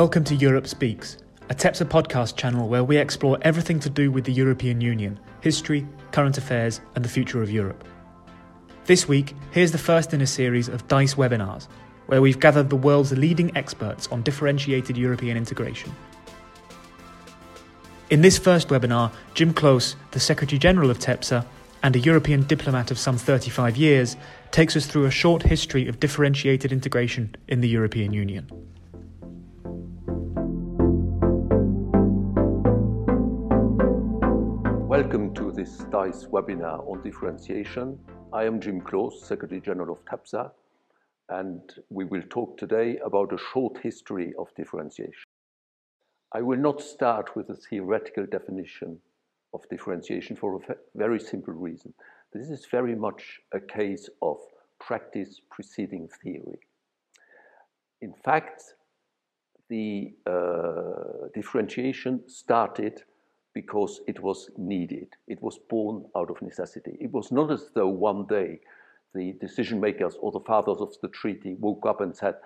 Welcome to Europe Speaks, a TEPSA podcast channel where we explore everything to do with the European Union, history, current affairs, and the future of Europe. This week, here's the first in a series of DICE webinars, where we've gathered the world's leading experts on differentiated European integration. In this first webinar, Jim Cloos, the Secretary General of TEPSA and a European diplomat of some 35 years, takes us through a short history of differentiated integration in the European Union. This DICE webinar on differentiation. I am Jim Cloos, Secretary General of TEPSA, and we will talk today about a short history of differentiation. I will not start with a theoretical definition of differentiation for a very simple reason. This is very much a case of practice preceding theory. In fact, the uh, differentiation started because it was needed. It was born out of necessity. It was not as though one day the decision makers or the fathers of the treaty woke up and said,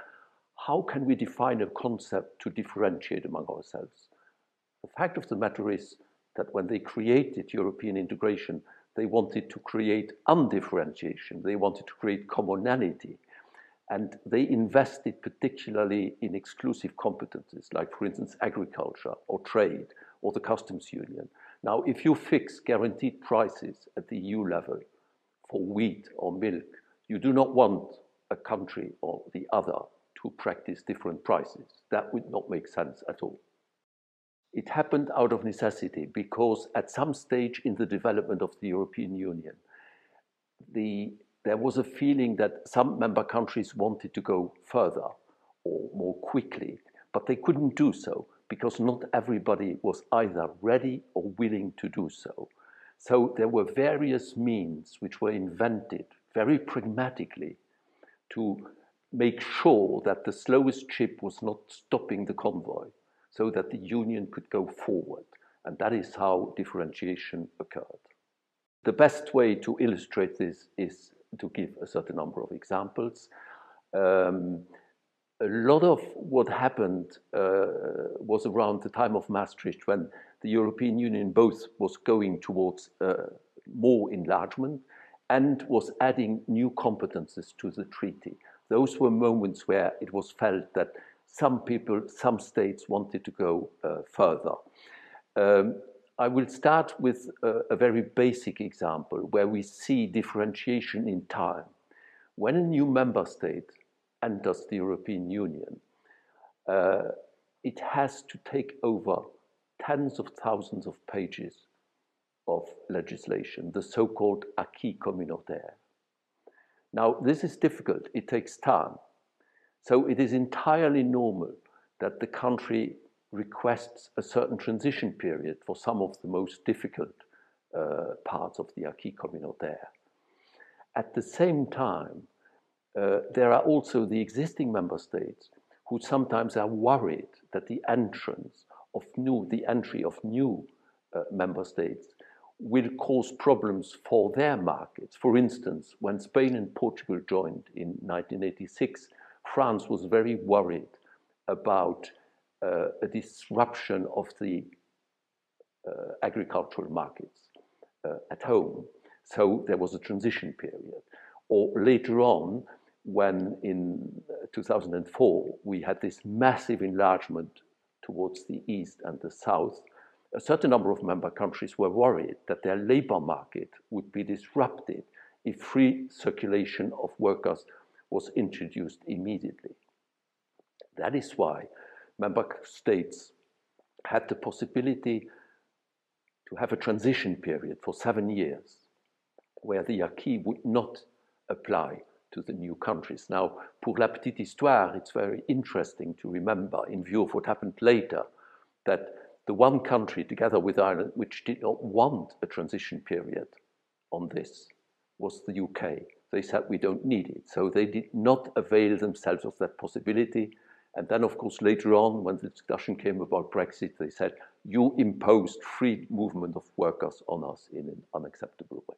How can we define a concept to differentiate among ourselves? The fact of the matter is that when they created European integration, they wanted to create undifferentiation, they wanted to create commonality. And they invested particularly in exclusive competences, like, for instance, agriculture or trade or the customs union. Now, if you fix guaranteed prices at the EU level for wheat or milk, you do not want a country or the other to practice different prices. That would not make sense at all. It happened out of necessity because at some stage in the development of the European Union, the, there was a feeling that some member countries wanted to go further or more quickly, but they couldn't do so because not everybody was either ready or willing to do so. So there were various means which were invented very pragmatically to make sure that the slowest ship was not stopping the convoy so that the union could go forward. And that is how differentiation occurred. The best way to illustrate this is to give a certain number of examples. Um, a lot of what happened uh, was around the time of Maastricht when the European Union both was going towards uh, more enlargement and was adding new competences to the treaty. Those were moments where it was felt that some people, some states wanted to go uh, further. Um, I will start with a, a very basic example where we see differentiation in time. When a new member state enters the European Union, uh, it has to take over tens of thousands of pages of legislation, the so called acquis communautaire. Now, this is difficult, it takes time. So, it is entirely normal that the country requests a certain transition period for some of the most difficult uh, parts of the acquis communautaire. At the same time, uh, there are also the existing member states who sometimes are worried that the entrance of new, the entry of new uh, member states will cause problems for their markets. For instance, when Spain and Portugal joined in 1986, France was very worried about uh, a disruption of the uh, agricultural markets uh, at home. So there was a transition period. Or later on, when in uh, 2004 we had this massive enlargement towards the east and the south, a certain number of member countries were worried that their labor market would be disrupted if free circulation of workers was introduced immediately. That is why member states had the possibility to have a transition period for seven years where the acquis would not apply to the new countries. Now, pour la petite histoire, it's very interesting to remember, in view of what happened later, that the one country, together with Ireland, which did not want a transition period on this was the UK. They said we don't need it. So they did not avail themselves of that possibility. And then, of course, later on, when the discussion came about Brexit, they said, you imposed free movement of workers on us in an unacceptable way.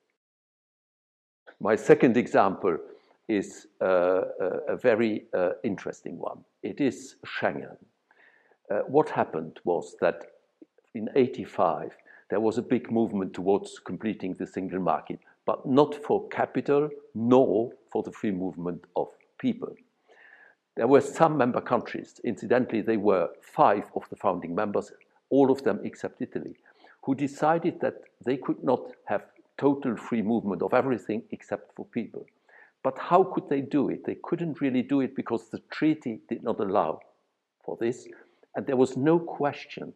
My second example is uh, a, a, very uh, interesting one. It is Schengen. uh, what happened was that in 85, there was a big movement towards completing the single market, but not for capital nor for the free movement of people. There were some member countries, incidentally, they were five of the founding members, all of them except Italy, who decided that they could not have total free movement of everything except for people. But how could they do it? They couldn't really do it because the treaty did not allow for this. And there was no question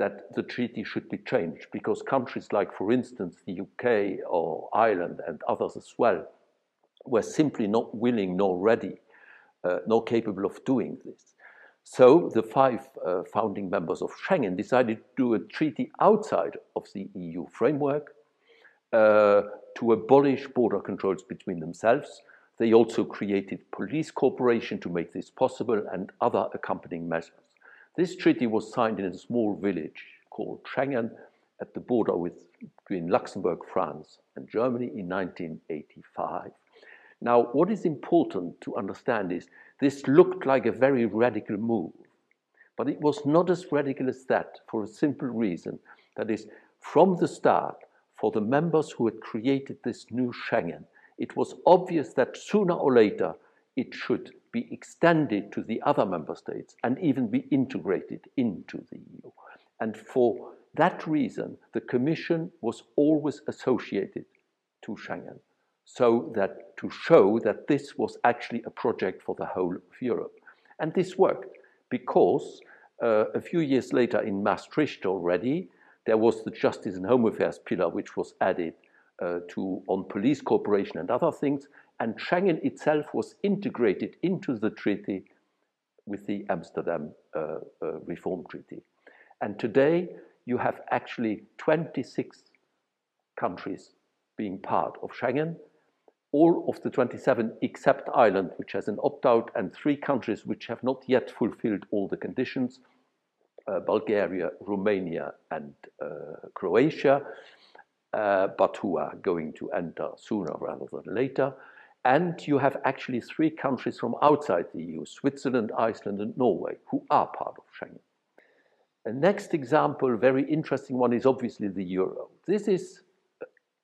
that the treaty should be changed because countries like, for instance, the UK or Ireland and others as well were simply not willing nor ready uh, nor capable of doing this. So the five uh, founding members of Schengen decided to do a treaty outside of the EU framework uh, to abolish border controls between themselves. They also created police cooperation to make this possible and other accompanying measures. This treaty was signed in a small village called Schengen at the border with, between Luxembourg, France, and Germany in 1985. Now, what is important to understand is this looked like a very radical move, but it was not as radical as that for a simple reason. That is, from the start, for the members who had created this new Schengen, it was obvious that sooner or later it should be extended to the other member states and even be integrated into the EU. And for that reason, the Commission was always associated to Schengen, so that to show that this was actually a project for the whole of Europe. And this worked because uh, a few years later in Maastricht already, there was the Justice and Home Affairs pillar, which was added to on police cooperation and other things, and Schengen itself was integrated into the treaty with the Amsterdam uh, uh, Reform Treaty. And today you have actually 26 countries being part of Schengen, all of the 27 except Ireland, which has an opt out, and three countries which have not yet fulfilled all the conditions uh, Bulgaria, Romania, and uh, Croatia, uh, but who are going to enter sooner rather than later. And you have actually three countries from outside the EU, Switzerland, Iceland, and Norway, who are part of Schengen. The next example, very interesting one, is obviously the euro. This is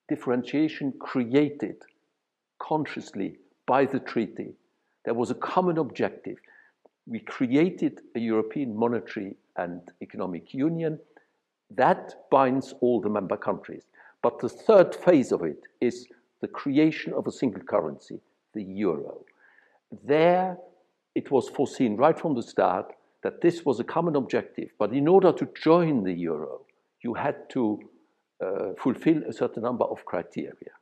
differentiation created consciously by the treaty. There was a common objective. We created a European monetary and economic union that binds all the member countries. But the third phase of it is the creation of a single currency, the euro. There, it was foreseen right from the start that this was a common objective, but in order to join the euro, you had to uh, fulfill a certain number of criteria.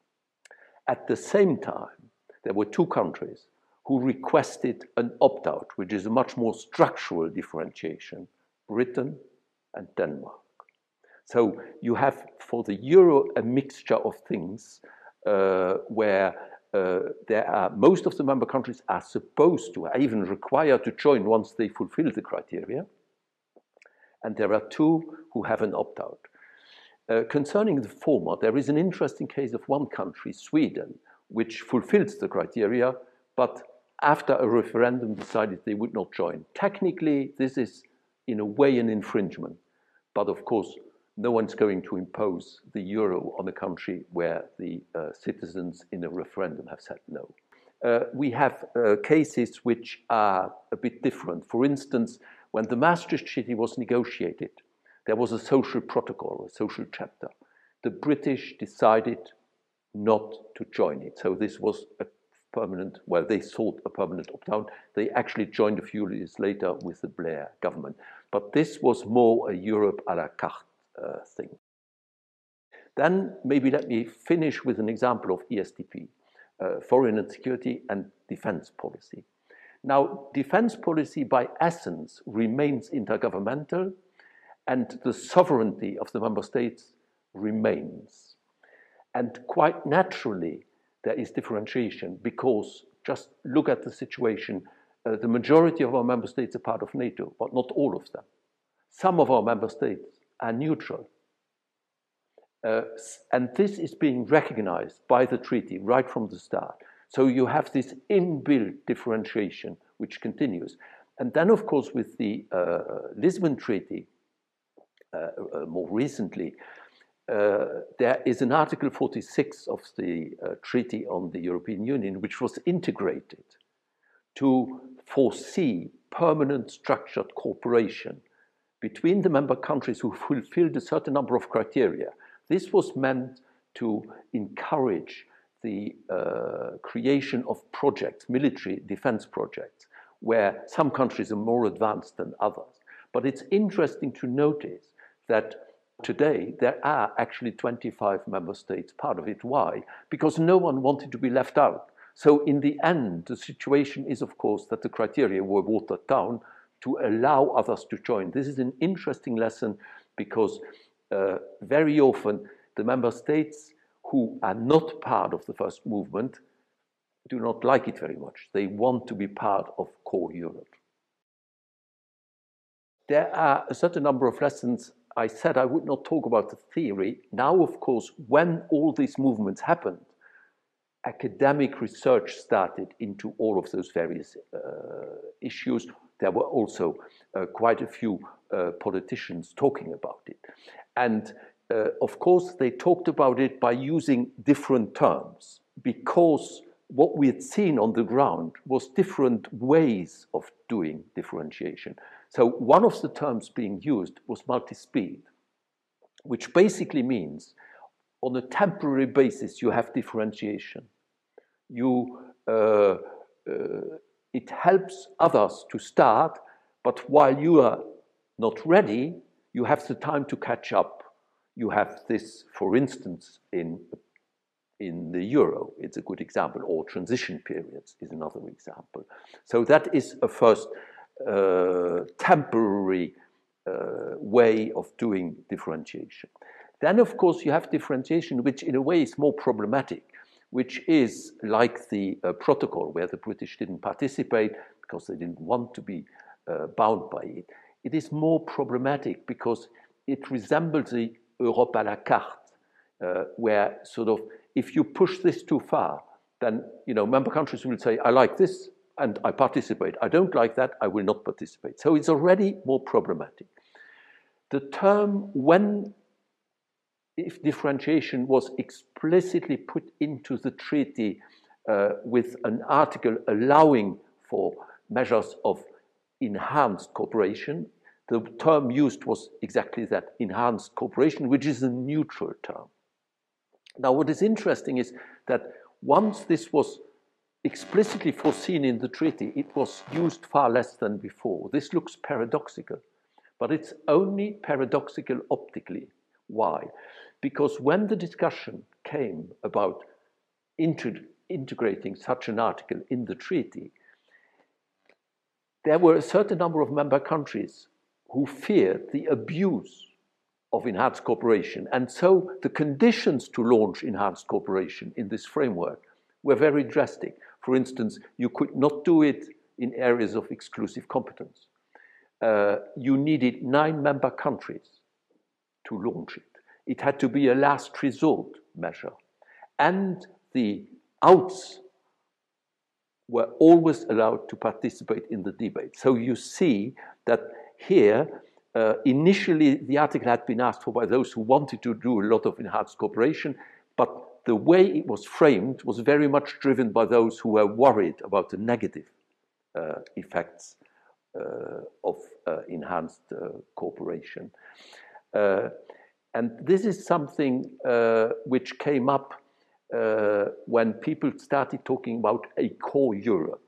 At the same time, there were two countries who requested an opt out, which is a much more structural differentiation Britain and Denmark. So you have for the euro a mixture of things uh, where uh, there are most of the member countries are supposed to, are even required to join once they fulfill the criteria. And there are two who have an opt out. Uh, concerning the former, there is an interesting case of one country, Sweden, which fulfills the criteria, but after a referendum decided they would not join. Technically, this is in a way an infringement, but of course, no one's going to impose the euro on a country where the uh, citizens in a referendum have said no. Uh, we have uh, cases which are a bit different. For instance, when the Maastricht Treaty was negotiated, there was a social protocol, a social chapter. The British decided not to join it. So this was a permanent, well, they sought a permanent opt out. They actually joined a few years later with the Blair government. But this was more a Europe a la carte uh, thing. Then maybe let me finish with an example of ESDP, uh, foreign and security and defense policy. Now, defense policy by essence remains intergovernmental and the sovereignty of the member states remains. And quite naturally, there is differentiation because just look at the situation. Uh, the majority of our member states are part of NATO, but not all of them. Some of our member states are neutral. Uh, and this is being recognized by the treaty right from the start. So you have this inbuilt differentiation which continues. And then, of course, with the uh, Lisbon Treaty, uh, uh, more recently, uh, there is an Article 46 of the uh, Treaty on the European Union, which was integrated to foresee permanent structured cooperation between the member countries who fulfilled a certain number of criteria. This was meant to encourage the uh, creation of projects, military defense projects, where some countries are more advanced than others. But it's interesting to notice that Today, there are actually 25 member states part of it. Why? Because no one wanted to be left out. So, in the end, the situation is, of course, that the criteria were watered down to allow others to join. This is an interesting lesson because uh, very often the member states who are not part of the first movement do not like it very much. They want to be part of core Europe. There are a certain number of lessons I said I would not talk about the theory. Now, of course, when all these movements happened, academic research started into all of those various uh, issues. There were also uh, quite a few uh, politicians talking about it. And uh, of course, they talked about it by using different terms because what we had seen on the ground was different ways of doing differentiation. So one of the terms being used was multi-speed, which basically means on a temporary basis you have differentiation. You, uh, uh, it helps others to start, but while you are not ready, you have the time to catch up. You have this, for instance, in in the euro. It's a good example, or transition periods is another example. So that is a first uh, temporary uh, way of doing differentiation. Then, of course, you have differentiation, which in a way is more problematic, which is like the uh, protocol where the British didn't participate because they didn't want to be uh, bound by it. It is more problematic because it resembles the Europe à la carte, uh, where sort of if you push this too far, then you know member countries will say, "I like this, and I participate. I don't like that, I will not participate. So it's already more problematic. The term when if differentiation was explicitly put into the treaty uh, with an article allowing for measures of enhanced cooperation, the term used was exactly that enhanced cooperation, which is a neutral term. Now, what is interesting is that once this was explicitly foreseen in the treaty, it was used far less than before. This looks paradoxical, but it's only paradoxical optically. Why? Because when the discussion came about integrating such an article in the treaty, there were a certain number of member countries who feared the abuse of enhanced cooperation. And so the conditions to launch enhanced cooperation in this framework were very drastic. For instance, you could not do it in areas of exclusive competence. Uh, you needed nine member countries to launch it. It had to be a last resort measure. And the outs were always allowed to participate in the debate. So you see that here, uh, initially the article had been asked for by those who wanted to do a lot of enhanced cooperation, but the way it was framed was very much driven by those who were worried about the negative uh, effects uh, of uh, enhanced uh, cooperation. Uh, and this is something uh, which came up when people started talking about a core Europe.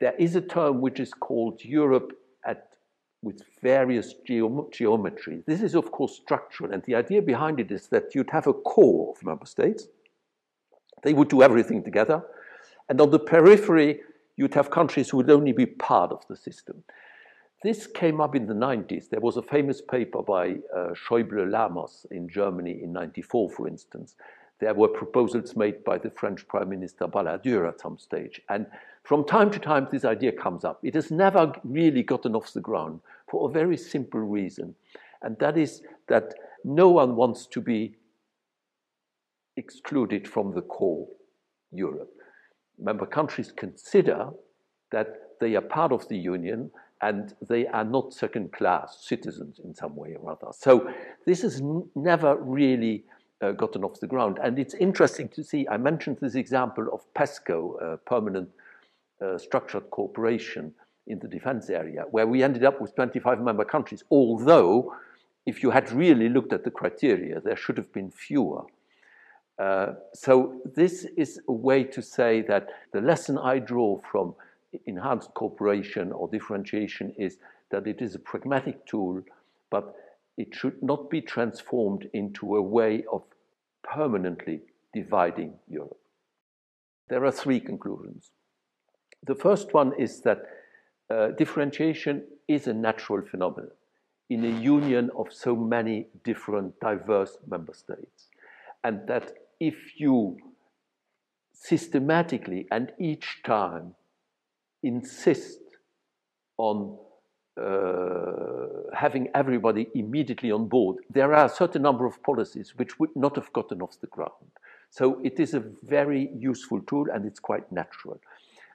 there is a term which is called Europe at with various geom. This is, of course, structural, and the idea behind it is that you'd have a core of member states. They would do everything together. And on the periphery, you'd have countries who would only be part of the system. This came up in the 90s. There was a famous paper by uh, Schäuble Lamers in Germany in 94, for instance. There were proposals made by the French Prime Minister Balladur at some stage. And from time to time, this idea comes up. It has never really gotten off the ground for a very simple reason, and that is that no one wants to be excluded from the core Europe. Member countries consider that they are part of the Union and they are not second class citizens in some way or other. So this has never really uh, gotten off the ground. And it's interesting to see, I mentioned this example of PESCO, a permanent uh, structured cooperation in the defense area, where we ended up with 25 member countries, although if you had really looked at the criteria, there should have been fewer. Uh, so this is a way to say that the lesson I draw from enhanced cooperation or differentiation is that it is a pragmatic tool, but it should not be transformed into a way of permanently dividing Europe. There are three conclusions. The first one is that uh, differentiation is a natural phenomenon in a union of so many different, diverse member states, and that if you systematically and each time insist on uh, having everybody immediately on board, there are a certain number of policies which would not have gotten off the ground. So it is a very useful tool and it's quite natural.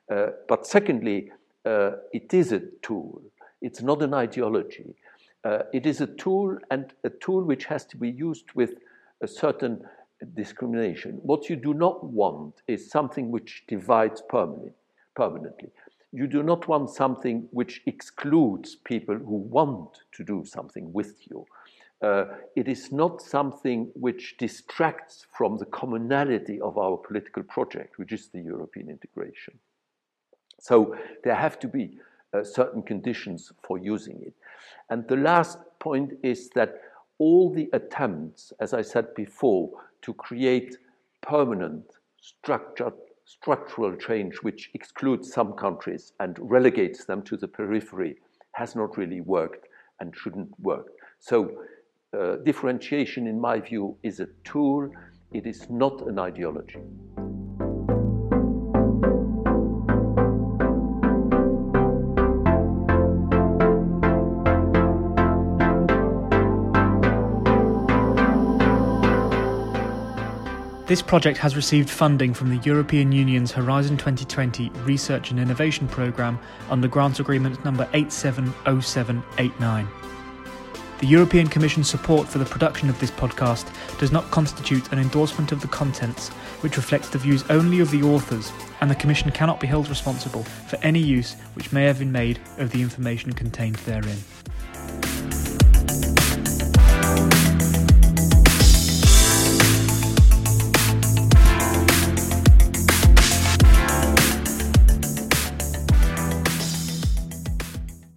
Uh, but secondly, uh, it is a tool. It's not an ideology. Uh, it is a tool and a tool which has to be used with a certain discrimination. What you do not want is something which divides permanently. permanently you do not want something which excludes people who want to do something with you. Uh, it is not something which distracts from the commonality of our political project, which is the European integration. So there have to be uh, certain conditions for using it. And the last point is that all the attempts, as I said before, to create permanent, structured structural change which excludes some countries and relegates them to the periphery has not really worked and shouldn't work. So, uh, differentiation, in my view, is a tool, it is not an ideology. This project has received funding from the European Union's Horizon 2020 Research and Innovation Programme under Grant Agreement number 870789. The European Commission's support for the production of this podcast does not constitute an endorsement of the contents, which reflects the views only of the authors, and the Commission cannot be held responsible for any use which may have been made of the information contained therein.